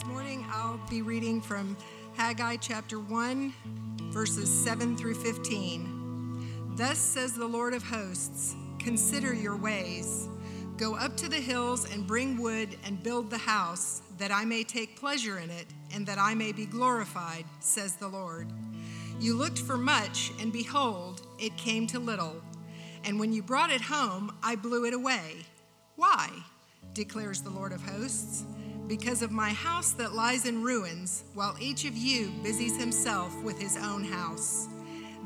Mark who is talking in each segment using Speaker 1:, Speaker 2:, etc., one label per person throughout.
Speaker 1: This morning I'll be reading from Haggai chapter 1, verses 7 through 15. Thus says the Lord of hosts Consider your ways. Go up to the hills and bring wood and build the house, that I may take pleasure in it, and that I may be glorified, says the Lord. You looked for much, and behold, it came to little. And when you brought it home, I blew it away. Why? declares the Lord of hosts because of my house that lies in ruins, while each of you busies himself with his own house.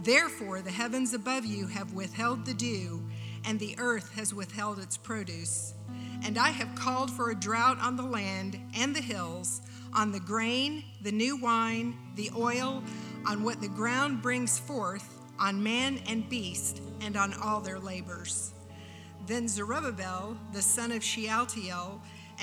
Speaker 1: Therefore, the heavens above you have withheld the dew, and the earth has withheld its produce. And I have called for a drought on the land and the hills, on the grain, the new wine, the oil, on what the ground brings forth, on man and beast, and on all their labors. Then Zerubbabel, the son of Shealtiel,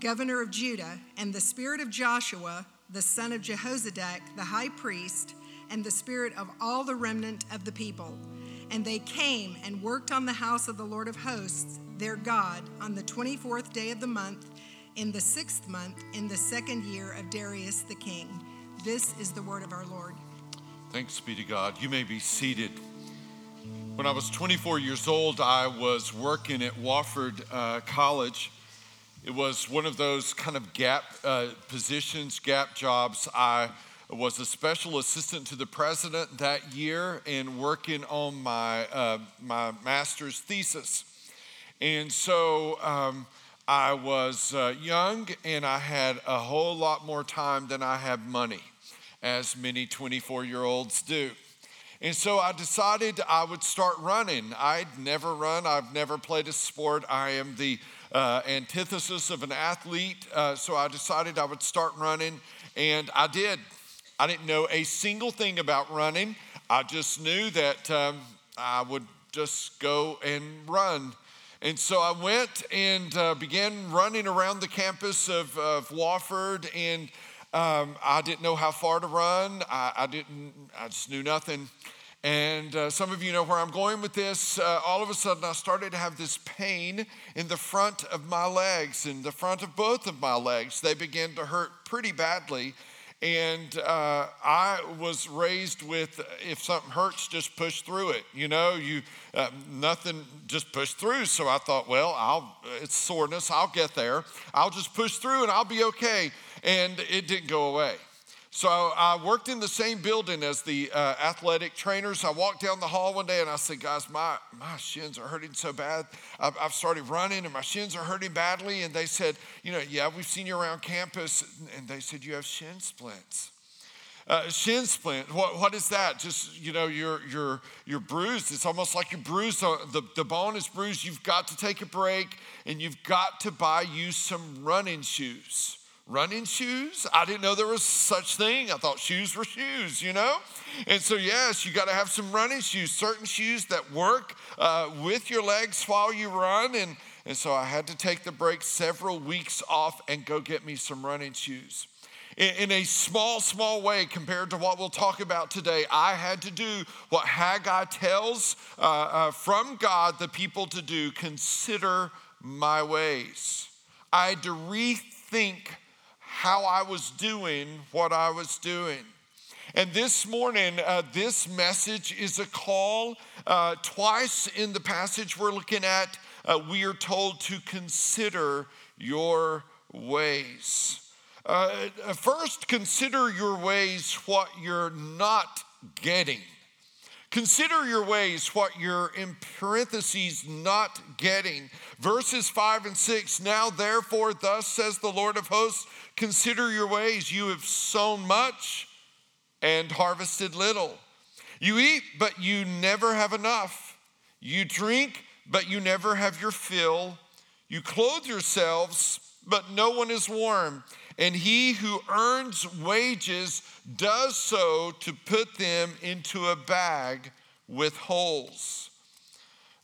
Speaker 1: governor of Judah, and the spirit of Joshua, the son of Jehozadak, the high priest, and the spirit of all the remnant of the people. And they came and worked on the house of the Lord of hosts, their God, on the 24th day of the month, in the sixth month, in the second year of Darius the king. This is the word of our Lord.
Speaker 2: Thanks be to God. You may be seated. When I was 24 years old, I was working at Wofford uh, College it was one of those kind of gap uh, positions, gap jobs. I was a special assistant to the president that year and working on my, uh, my master's thesis. And so um, I was uh, young and I had a whole lot more time than I have money, as many 24 year olds do. And so I decided I would start running. I'd never run, I've never played a sport. I am the uh, antithesis of an athlete. Uh, so I decided I would start running, and I did. I didn't know a single thing about running. I just knew that um, I would just go and run. And so I went and uh, began running around the campus of, of Wofford, and um, I didn't know how far to run. I, I didn't. I just knew nothing. And uh, some of you know where I'm going with this. Uh, all of a sudden, I started to have this pain in the front of my legs, in the front of both of my legs. They began to hurt pretty badly. And uh, I was raised with if something hurts, just push through it. You know, you uh, nothing, just push through. So I thought, well, I'll it's soreness. I'll get there. I'll just push through and I'll be okay. And it didn't go away. So I worked in the same building as the uh, athletic trainers. I walked down the hall one day and I said, guys, my, my shins are hurting so bad. I've, I've started running and my shins are hurting badly. And they said, you know, yeah, we've seen you around campus. And they said, you have shin splints. Uh, shin splint, what, what is that? Just, you know, you're, you're, you're bruised. It's almost like you're bruised. The, the bone is bruised. You've got to take a break and you've got to buy you some running shoes running shoes. I didn't know there was such thing. I thought shoes were shoes, you know? And so, yes, you got to have some running shoes, certain shoes that work uh, with your legs while you run. And, and so I had to take the break several weeks off and go get me some running shoes. In, a small, small way compared to what we'll talk about today, I had to do what Haggai tells uh, uh, from God the people to do consider my ways. I had to rethink how I was doing what I was doing. And this morning, uh, this message is a call. Uh, twice in the passage we're looking at, uh, we are told to consider your ways. Uh, first, consider your ways what you're not getting. Consider your ways, what you're in parentheses not getting. Verses 5 and 6 Now, therefore, thus says the Lord of hosts, consider your ways. You have sown much and harvested little. You eat, but you never have enough. You drink, but you never have your fill. You clothe yourselves, but no one is warm. And he who earns wages does so to put them into a bag with holes.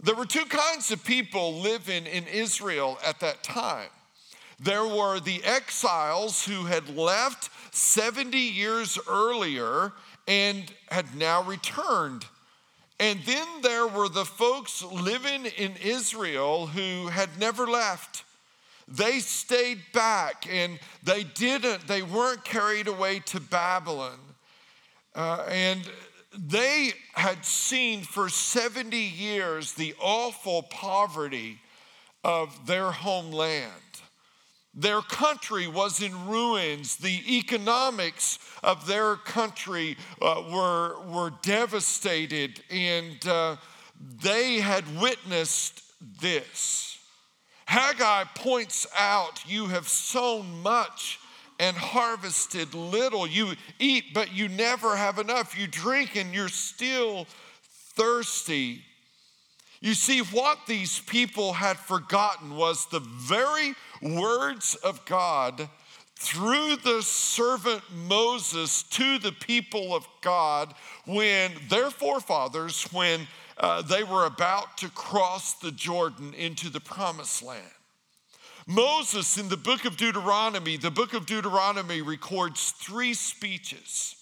Speaker 2: There were two kinds of people living in Israel at that time. There were the exiles who had left 70 years earlier and had now returned. And then there were the folks living in Israel who had never left. They stayed back and they didn't, they weren't carried away to Babylon. Uh, and they had seen for 70 years the awful poverty of their homeland. Their country was in ruins. The economics of their country uh, were, were devastated, and uh, they had witnessed this. Haggai points out, You have sown much and harvested little. You eat, but you never have enough. You drink, and you're still thirsty. You see, what these people had forgotten was the very words of God through the servant Moses to the people of God when their forefathers, when uh, they were about to cross the Jordan into the promised land. Moses, in the book of Deuteronomy, the book of Deuteronomy records three speeches.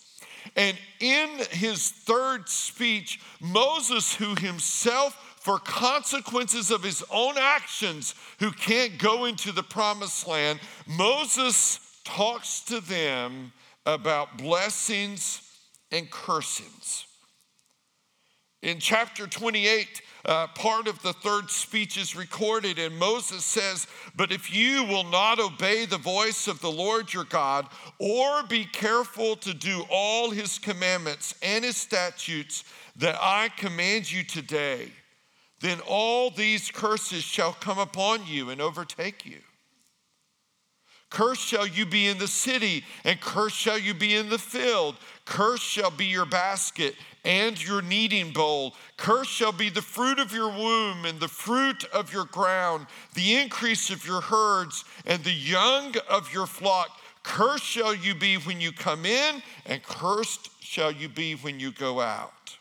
Speaker 2: And in his third speech, Moses, who himself for consequences of his own actions who can't go into the promised land, Moses talks to them about blessings and cursings. In chapter 28, uh, part of the third speech is recorded, and Moses says, But if you will not obey the voice of the Lord your God, or be careful to do all his commandments and his statutes that I command you today, then all these curses shall come upon you and overtake you. Cursed shall you be in the city, and cursed shall you be in the field. Cursed shall be your basket and your kneading bowl. Cursed shall be the fruit of your womb and the fruit of your ground, the increase of your herds and the young of your flock. Cursed shall you be when you come in, and cursed shall you be when you go out.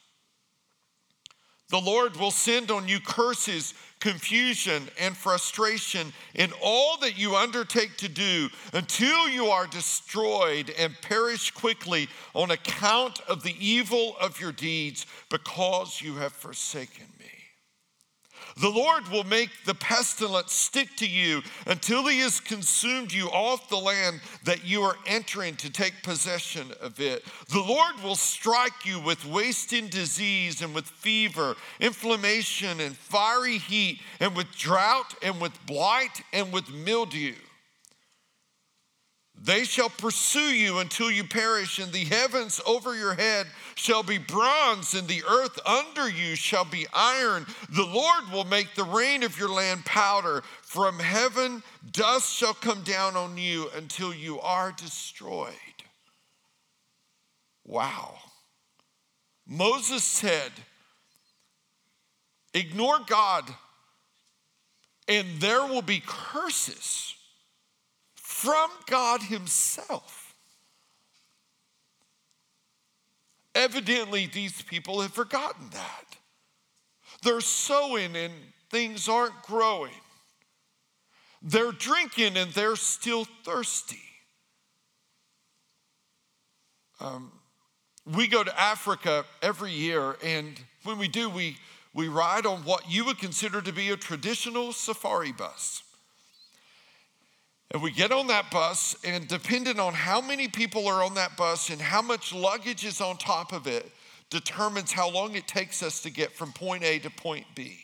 Speaker 2: The Lord will send on you curses, confusion, and frustration in all that you undertake to do until you are destroyed and perish quickly on account of the evil of your deeds because you have forsaken the Lord will make the pestilence stick to you until he has consumed you off the land that you are entering to take possession of it. The Lord will strike you with wasting disease and with fever, inflammation and fiery heat, and with drought and with blight and with mildew. They shall pursue you until you perish, and the heavens over your head shall be bronze, and the earth under you shall be iron. The Lord will make the rain of your land powder. From heaven, dust shall come down on you until you are destroyed. Wow. Moses said, Ignore God, and there will be curses from God Himself. Evidently, these people have forgotten that. They're sowing and things aren't growing. They're drinking and they're still thirsty. Um, we go to Africa every year, and when we do, we, we ride on what you would consider to be a traditional safari bus. And we get on that bus, and depending on how many people are on that bus and how much luggage is on top of it, determines how long it takes us to get from point A to point B.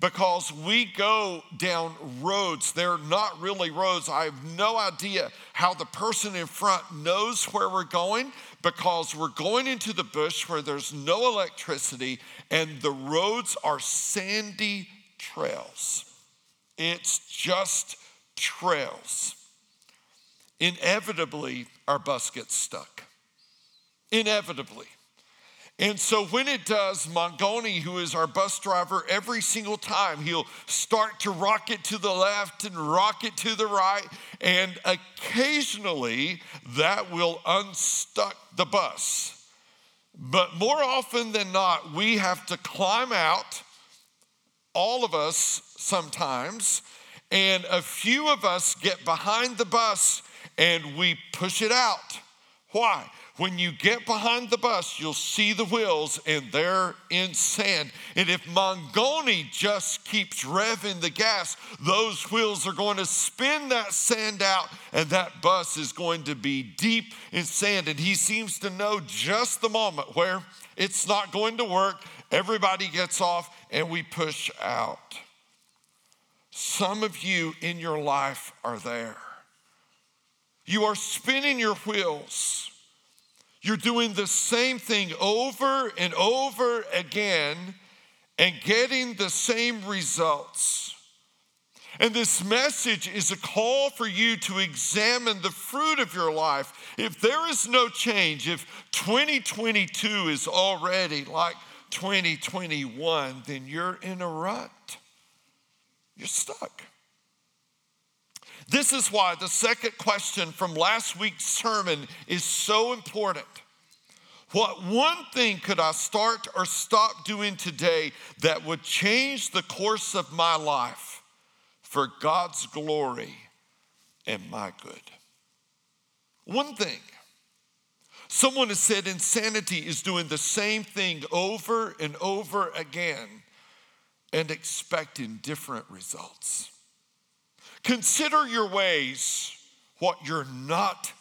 Speaker 2: Because we go down roads, they're not really roads. I have no idea how the person in front knows where we're going because we're going into the bush where there's no electricity and the roads are sandy trails. It's just trails, inevitably our bus gets stuck. Inevitably. And so when it does, Mongoni, who is our bus driver, every single time he'll start to rock it to the left and rock it to the right. And occasionally that will unstuck the bus. But more often than not, we have to climb out, all of us sometimes, and a few of us get behind the bus and we push it out. Why? When you get behind the bus, you'll see the wheels and they're in sand. And if Mangoni just keeps revving the gas, those wheels are going to spin that sand out and that bus is going to be deep in sand. And he seems to know just the moment where it's not going to work. Everybody gets off and we push out. Some of you in your life are there. You are spinning your wheels you're doing the same thing over and over again and getting the same results. And this message is a call for you to examine the fruit of your life. If there is no change, if 2022 is already like 2021, then you're in a rut. You're stuck. This is why the second question from last week's sermon is so important. What one thing could I start or stop doing today that would change the course of my life for God's glory and my good? One thing. Someone has said insanity is doing the same thing over and over again and expecting different results. Consider your ways, what you're not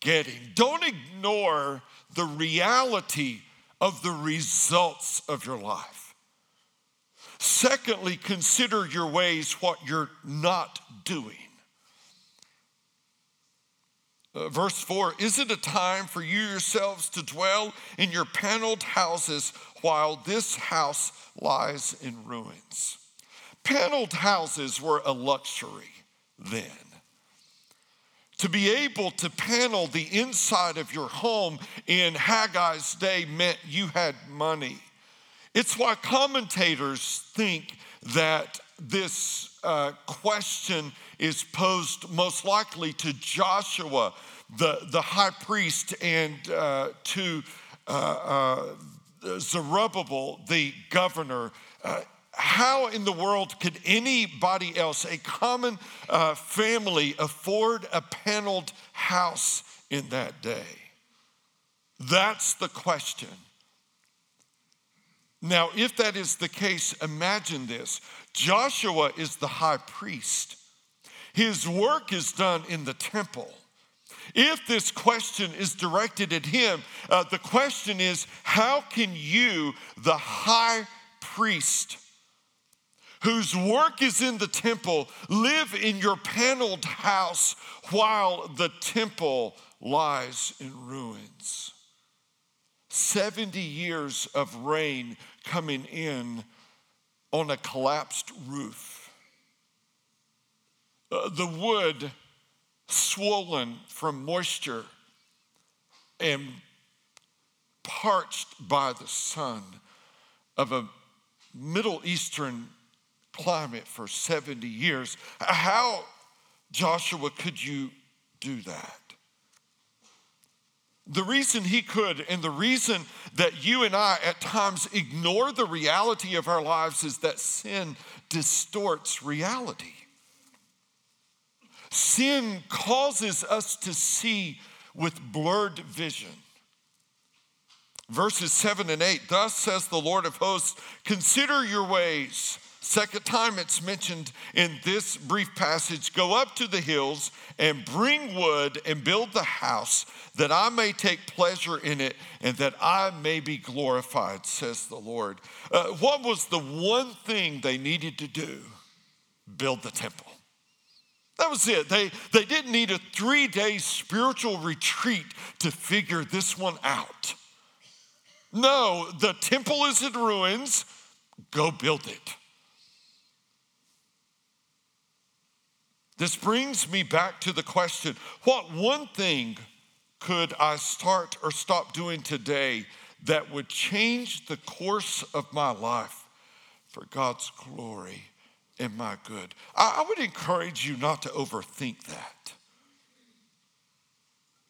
Speaker 2: getting. Don't ignore the reality of the results of your life. Secondly, consider your ways, what you're not doing. Uh, verse 4 Is it a time for you yourselves to dwell in your paneled houses while this house lies in ruins? Paneled houses were a luxury then. To be able to panel the inside of your home in Haggai's day meant you had money. It's why commentators think that this uh, question is posed most likely to Joshua, the, the high priest, and uh, to uh, uh Zerubbabel, the governor. Uh, how in the world could anybody else, a common uh, family, afford a paneled house in that day? That's the question. Now, if that is the case, imagine this Joshua is the high priest, his work is done in the temple. If this question is directed at him, uh, the question is how can you, the high priest, whose work is in the temple, live in your paneled house while the temple lies in ruins. 70 years of rain coming in on a collapsed roof. Uh, the wood swollen from moisture and parched by the sun of a Middle Eastern climate for 70 years. How, Joshua, could you do that? The reason he could, and the reason that you and I at times ignore the reality of our lives, is that sin distorts reality. Sin causes us to see with blurred vision. Verses 7 and 8 Thus says the Lord of hosts, consider your ways Second time it's mentioned in this brief passage go up to the hills and bring wood and build the house that I may take pleasure in it and that I may be glorified, says the Lord. Uh, what was the one thing they needed to do? Build the temple. That was it. They, they didn't need a three day spiritual retreat to figure this one out. No, the temple is in ruins. Go build it. This brings me back to the question what one thing could I start or stop doing today that would change the course of my life for God's glory and my good. I, would encourage you not to overthink that.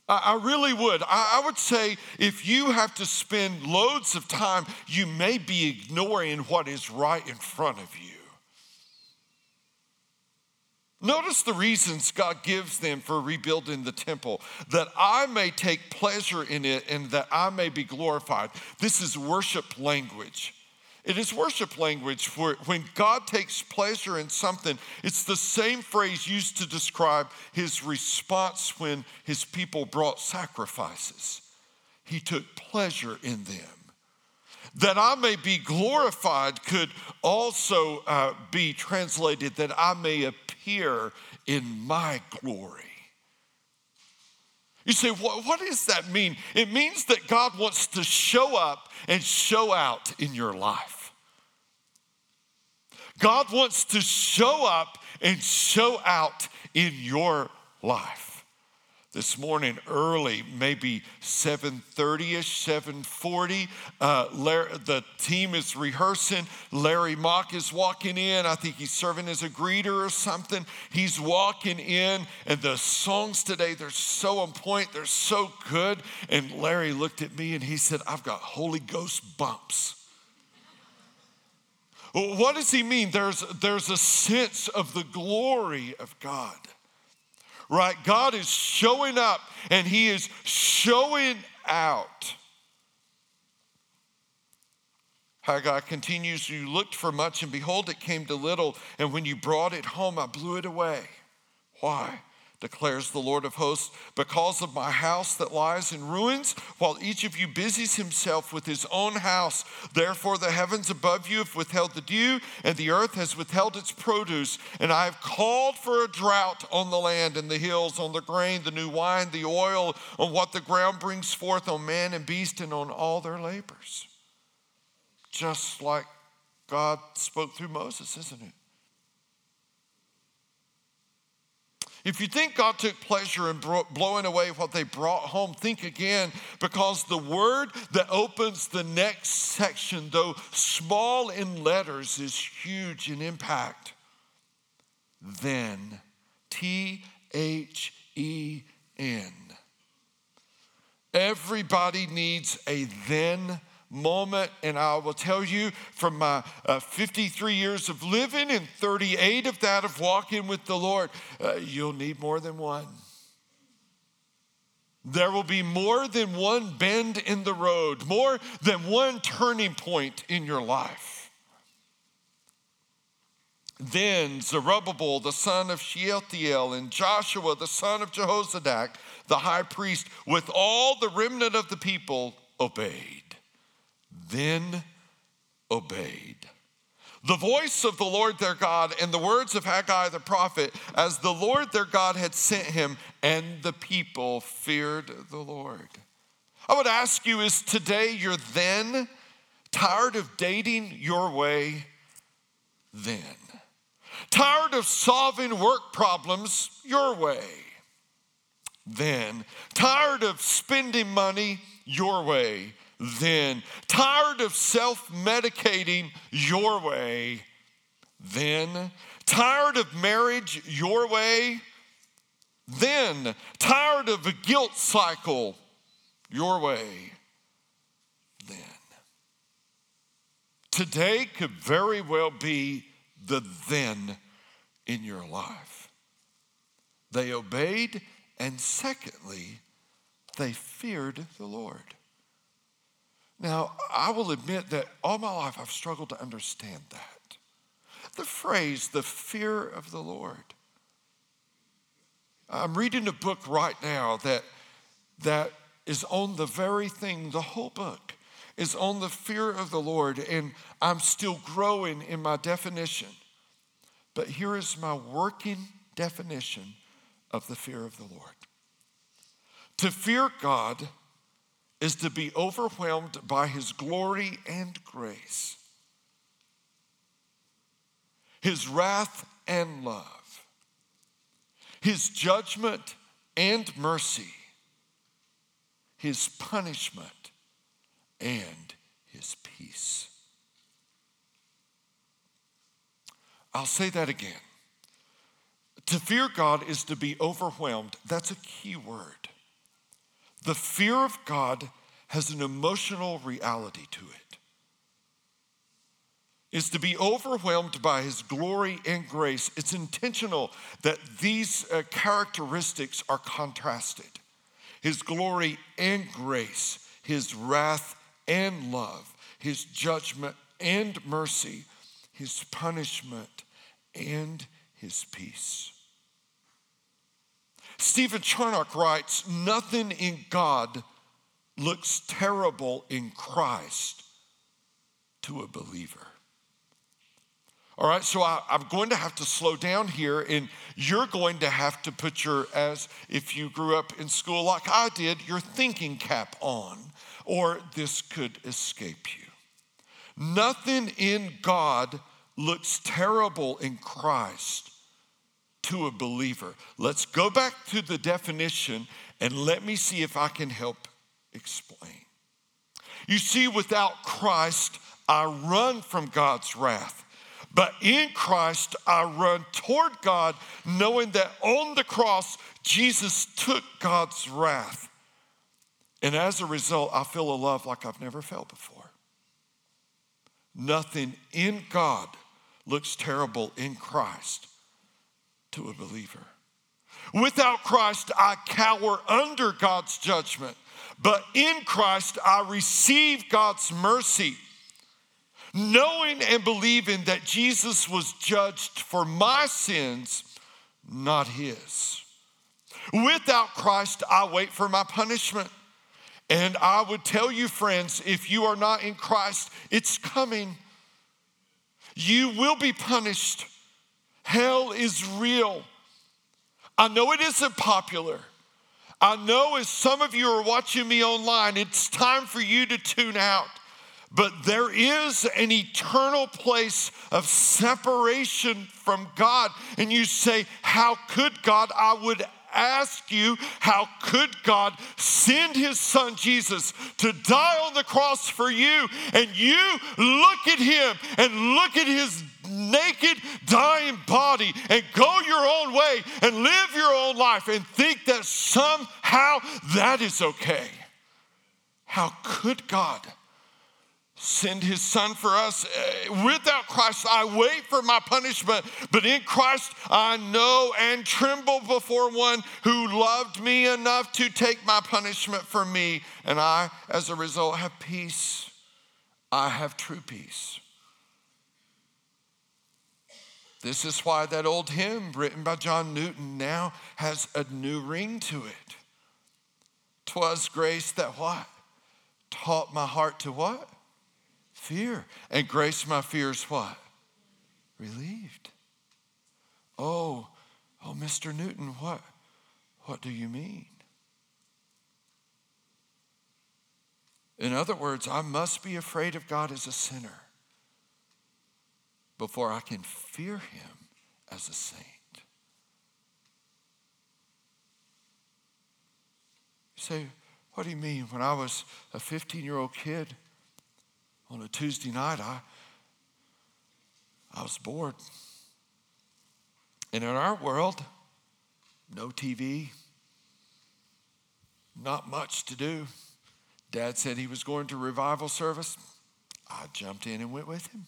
Speaker 2: I, really would. I would say if you have to spend loads of time, you may be ignoring what is right in front of you. Notice the reasons God gives them for rebuilding the temple that I may take pleasure in it and that I may be glorified. This is worship language. It is worship language for when God takes pleasure in something, it's the same phrase used to describe his response when his people brought sacrifices. He took pleasure in them. That I may be glorified could also uh, be translated that I may appear in my glory. You say, what, what does that mean? It means that God wants to show up and show out in your life. God wants to show up and show out in your life. This morning, early, maybe 7:30ish, 7:40, uh, the team is rehearsing. Larry Mock is walking in. I think he's serving as a greeter or something. He's walking in, and the songs today they're so on point. They're so good. And Larry looked at me and he said, "I've got Holy Ghost bumps." What does he mean? There's, there's a sense of the glory of God, right? God is showing up and he is showing out. Haggai continues, You looked for much, and behold, it came to little, and when you brought it home, I blew it away. Why? Declares the Lord of hosts, because of my house that lies in ruins, while each of you busies himself with his own house. Therefore, the heavens above you have withheld the dew, and the earth has withheld its produce. And I have called for a drought on the land and the hills, on the grain, the new wine, the oil, on what the ground brings forth, on man and beast, and on all their labors. Just like God spoke through Moses, isn't it? If you think God took pleasure in blowing away what they brought home, think again because the word that opens the next section, though small in letters, is huge in impact. Then, T H E N. Everybody needs a then moment. And I will tell you from my uh, 53 years of living and 38 of that of walking with the Lord, uh, you'll need more than one. There will be more than one bend in the road, more than one turning point in your life. Then Zerubbabel, the son of Shealtiel, and Joshua, the son of Jehozadak, the high priest, with all the remnant of the people, obeyed then obeyed. The voice of the Lord their God and the words of Haggai the prophet, as the Lord their God had sent him, and the people feared the Lord. I would ask you, is today you're then tired of dating your way? Then. Tired of solving work problems your way? Then. Tired of spending money your way? Then. Tired of self medicating your way, then. Tired of marriage your way, then. Tired of a guilt cycle your way, then. Today could very well be the then in your life. They obeyed, and secondly, they feared the Lord. Now, I will admit that all my life I've struggled to understand that. The phrase, the fear of the Lord. I'm reading a book right now that, that is on the very thing, the whole book is on the fear of the Lord, and I'm still growing in my definition. But here is my working definition of the fear of the Lord. To fear God is to be overwhelmed by his glory and grace, his wrath and love, his judgment and mercy, his punishment and his peace. I'll say that again. To fear God is to be overwhelmed. That's a key word. The fear of God has an emotional reality to it. Is to be overwhelmed by his glory and grace. It's intentional that these uh, characteristics are contrasted his glory and grace, his wrath and love, his judgment and mercy, his punishment and his peace. Stephen Charnock writes Nothing in God looks terrible in Christ to a believer. All right, so I, am going to have to slow down here, and you're going to have to put your, as if you grew up in school like I did, your thinking cap on, or this could escape you. Nothing in God looks terrible in Christ to a believer. Let's go back to the definition and let me see if I can help explain. You see, without Christ, I run from God's wrath. But in Christ, I run toward God, knowing that on the cross, Jesus took God's wrath. And as a result, I feel a love like I've never felt before. Nothing in God looks terrible in Christ to a believer. Without Christ, I cower under God's judgment, but in Christ, I receive God's mercy. Knowing and believing that Jesus was judged for my sins, not his. Without Christ, I wait for my punishment. And I would tell you, friends, if you are not in Christ, it's coming. You will be punished. Hell is real. I know it isn't popular. I know as some of you are watching me online, it's time for you to tune out. But there is an eternal place of separation from God. And you say, How could God? I would ask you, how could God send his son Jesus to die on the cross for you? And you look at him and look at his naked, dying body and go your own way and live your own life and think that somehow that is okay. How could God? send his son for us. Uh, without Christ, I wait for my punishment, but in Christ, I know and tremble before one who loved me enough to take my punishment for me. And I, as a result, have peace. I have true peace. This is why that old hymn written by John Newton now has a new ring to it. Twas grace that what? Taught my heart to what? Fear. And grace my fears what? Relieved. Oh, oh, Mr. Newton, what, what do you mean? In other words, I must be afraid of God as a sinner before I can fear him as a saint. You say, what do you mean? When I was a 15 year old kid, on a Tuesday night, I, I was bored. And in our world, no TV, not much to do. Dad said he was going to revival service. I jumped in and went with him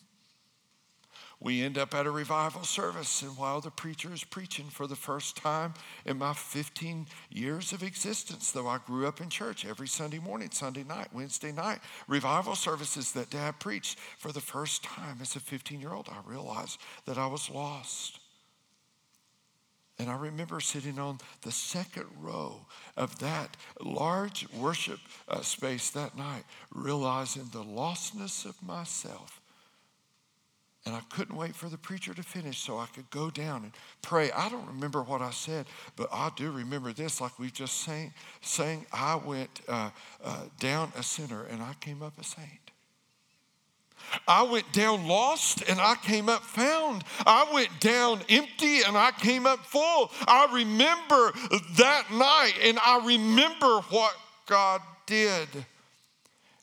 Speaker 2: we end up at a revival service, and while the preacher is preaching for the first time in my 15 years of existence, though I grew up in church every Sunday morning, Sunday night, Wednesday night, revival services that dad preached for the first time as a 15 year old, I realized that I was lost. And I remember sitting on the second row of that large worship uh, space that night, realizing the lostness of myself and I couldn't wait for the preacher to finish so I could go down and pray. I don't remember what I said, but I do remember this, like we just sang. saying I went uh, uh, down a sinner and I came up a saint. I went down lost and I came up found. I went down empty and I came up full. I remember that night and I remember what God did.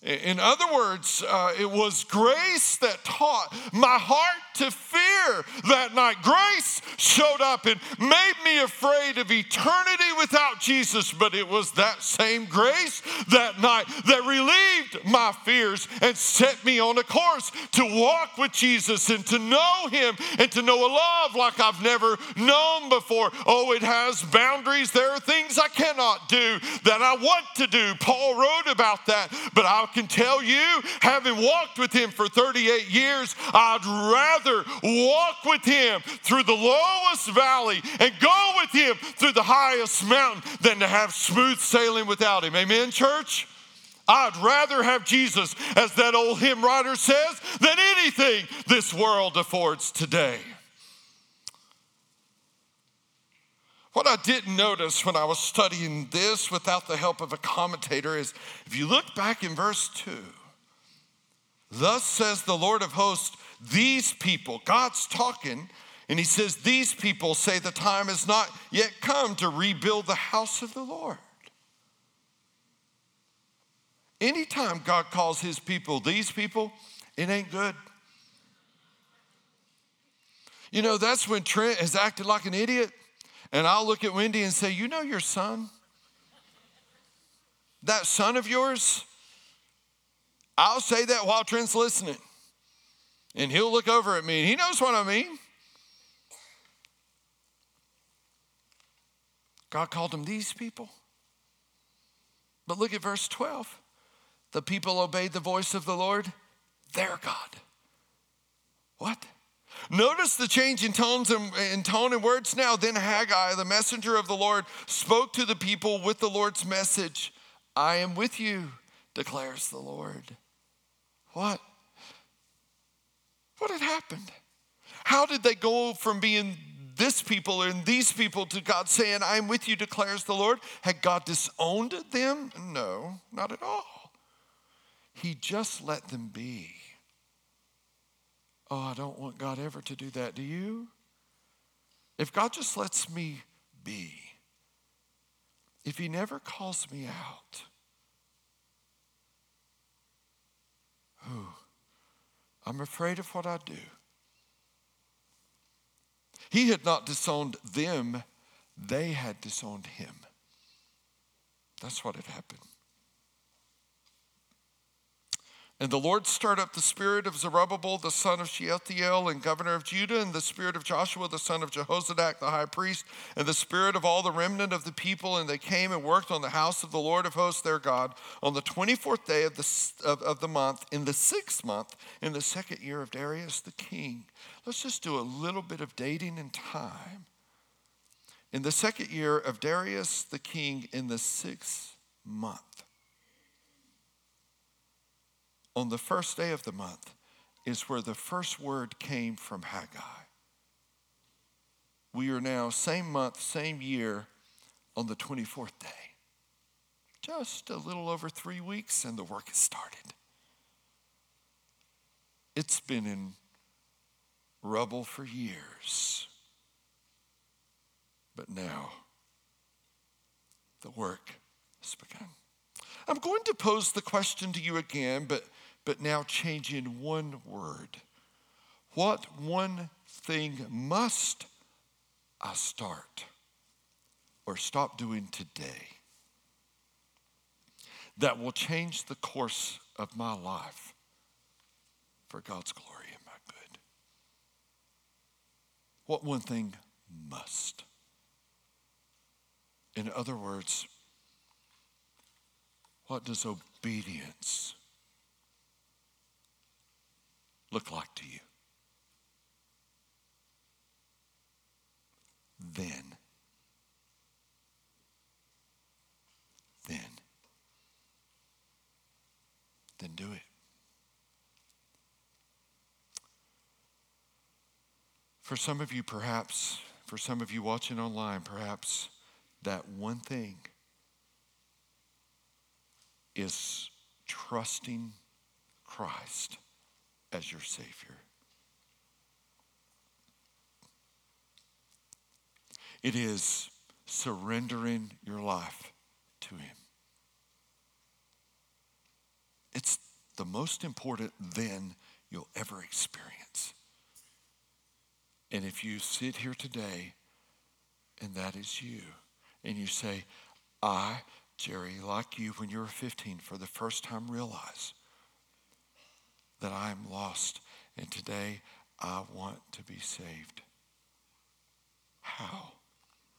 Speaker 2: In other words, uh, it was grace that taught my heart to fear that night. Grace showed up and made me afraid of eternity without Jesus, but it was that same grace that night that relieved my fears and set me on a course to walk with Jesus and to know Him and to know a love like I've never known before. Oh, it has boundaries. There are things I cannot do that I want to do. Paul wrote about that, but I can tell you, having walked with him for 38 years, I'd rather walk with him through the lowest valley and go with him through the highest mountain than to have smooth sailing without him. Amen, church? I'd rather have Jesus, as that old hymn writer says, than anything this world affords today. What I didn't notice when I was studying this without the help of a commentator is if you look back in verse 2, thus says the Lord of hosts, these people, God's talking, and he says, These people say the time has not yet come to rebuild the house of the Lord. Anytime God calls his people these people, it ain't good. You know, that's when Trent has acted like an idiot. And I'll look at Wendy and say, You know your son? That son of yours? I'll say that while Trent's listening. And he'll look over at me and he knows what I mean. God called them these people. But look at verse 12. The people obeyed the voice of the Lord, their God. What? Notice the change in tones and in tone and words now. Then Haggai, the messenger of the Lord, spoke to the people with the Lord's message. I am with you, declares the Lord. What? What had happened? How did they go from being this people and these people to God saying, I am with you, declares the Lord? Had God disowned them? No, not at all. He just let them be. Oh, I don't want God ever to do that. Do you? If God just lets me be, if He never calls me out, oh, I'm afraid of what I do. He had not disowned them, they had disowned Him. That's what had happened. And the Lord stirred up the spirit of Zerubbabel, the son of Shealtiel, and governor of Judah, and the spirit of Joshua, the son of Jehozadak, the high priest, and the spirit of all the remnant of the people. And they came and worked on the house of the Lord of hosts, their God, on the 24th day of the, of, of the month, in the sixth month, in the second year of Darius the king. Let's just do a little bit of dating in time. In the second year of Darius the king, in the sixth month on the first day of the month is where the first word came from Haggai. We are now, same month, same year, on the 24th day. Just a little over three weeks, and the work has started. It's been in rubble for years. But now, the work has begun. I'm going to pose the question to you again, but but now changing one word. What one thing must I start or stop doing today that will change the course of my life for God's glory and my good? What one thing must? In other words, what does obedience look like to you? Then, then, then do it. For some of you, perhaps, for some of you watching online, perhaps that one thing is trusting Christ as your Savior. It is surrendering your life to Him. It's the most important then you'll ever experience. And if you sit here today and that is you, and you say, I, Jerry, like you when you were 15, for the first time realize that I am lost, and today I want to be saved. How?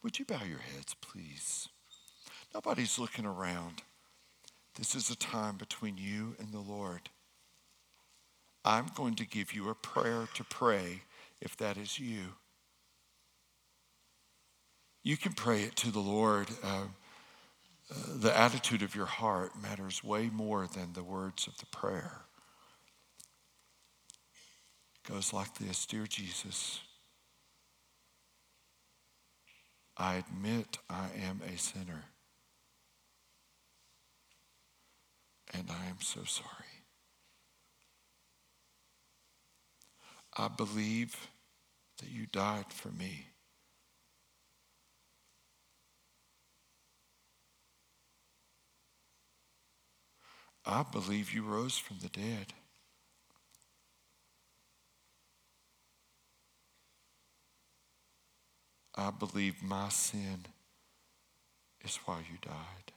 Speaker 2: Would you bow your heads, please? Nobody's looking around. This is a time between you and the Lord. I'm going to give you a prayer to pray if that is you. You can pray it to the Lord. Uh, uh, the attitude of your heart matters way more than the words of the prayer. Goes like this Dear Jesus, I admit I am a sinner. And I am so sorry. I believe that you died for me. I believe you rose from the dead. I believe my sin is why you died.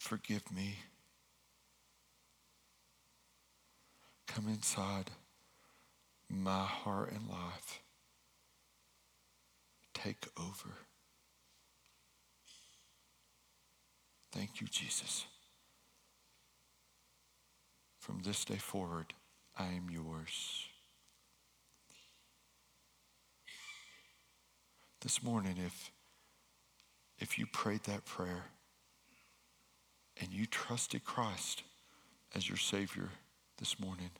Speaker 2: Forgive me. Come inside my heart and life. Take over. Thank you, Jesus. From this day forward, I am yours. This morning, if, if you prayed that prayer and you trusted Christ as your Savior this morning,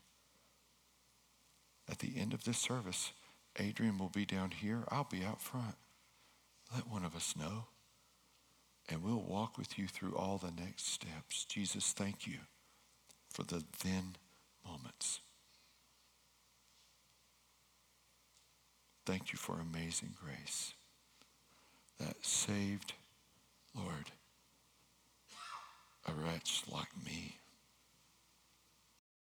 Speaker 2: at the end of this service, Adrian will be down here. I'll be out front. Let one of us know. And we'll walk with you through all the next steps. Jesus, thank you for the then moments. Thank you for amazing grace that saved, Lord, a wretch like me.